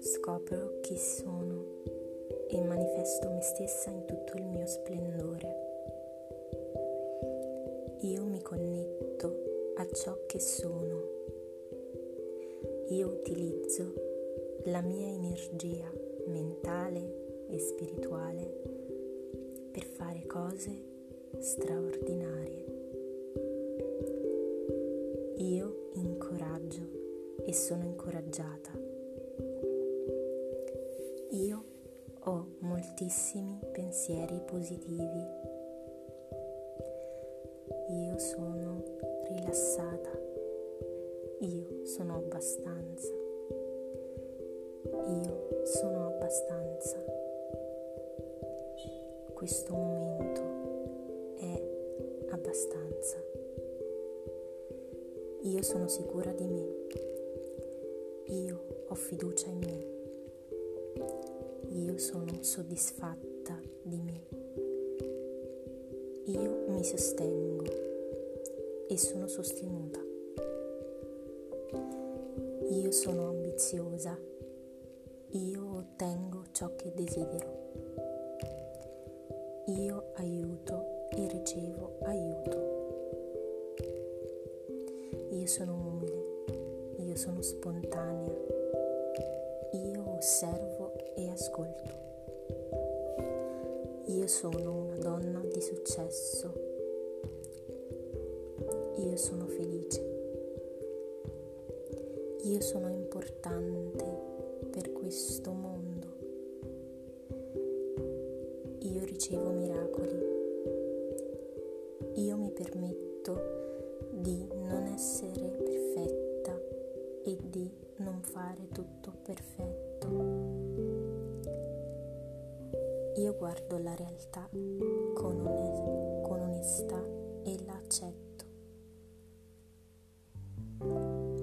scopro chi sono e manifesto me stessa in tutto il mio splendore. Io mi connetto a ciò che sono. Io utilizzo la mia energia mentale e spirituale per fare cose straordinarie. Io incoraggio e sono incoraggiata io ho moltissimi pensieri positivi. Io sono rilassata. Io sono abbastanza. Io sono abbastanza. Questo momento abbastanza. Io sono sicura di me. Io ho fiducia in me io sono soddisfatta di me. Io mi sostengo e sono sostenuta. Io sono ambiziosa. Io ottengo ciò che desidero. Sono umile. Io sono spontanea. Io osservo e ascolto. Io sono una donna di successo. Io sono felice. Io sono importante per questo mondo. Io ricevo miracoli. Io mi permetto di Io guardo la realtà con, onest- con onestà e la accetto.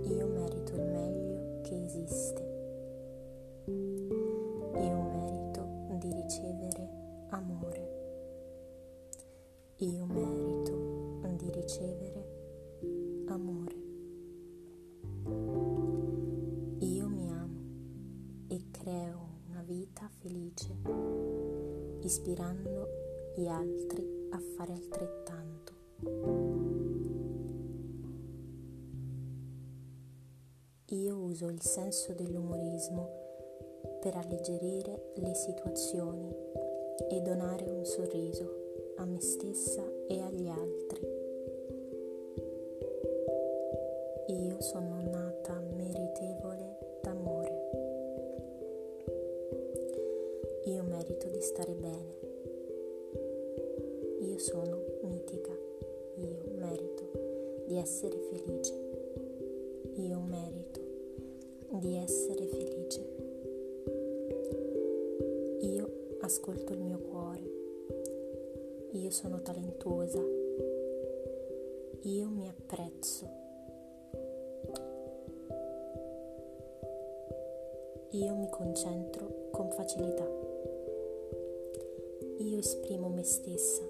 Io merito il meglio che esiste. Io merito di ricevere amore. Io merito di ricevere amore. Io mi amo e creo una vita felice ispirando gli altri a fare altrettanto. Io uso il senso dell'umorismo per alleggerire le situazioni e donare un sorriso a me stessa e agli altri. Io sono Io merito di stare bene. Io sono mitica. Io merito di essere felice. Io merito di essere felice. Io ascolto il mio cuore. Io sono talentuosa. Io mi apprezzo. Io mi concentro con facilità io esprimo me stessa.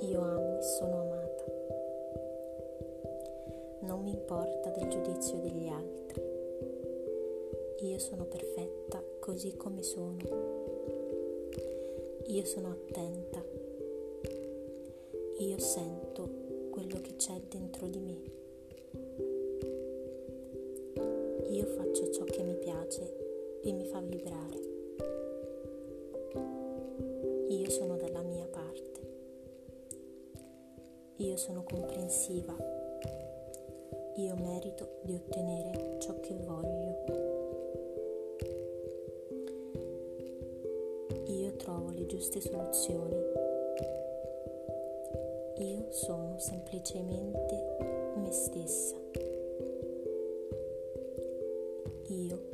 Io amo e sono amata. Non mi importa del giudizio degli altri. Io sono perfetta così come sono. Io sono attenta. Io sento quello che c'è dentro di me. Io faccio ciò che mi piace e mi fa vibrare. Io sono comprensiva. Io merito di ottenere ciò che voglio. Io trovo le giuste soluzioni. Io sono semplicemente me stessa. Io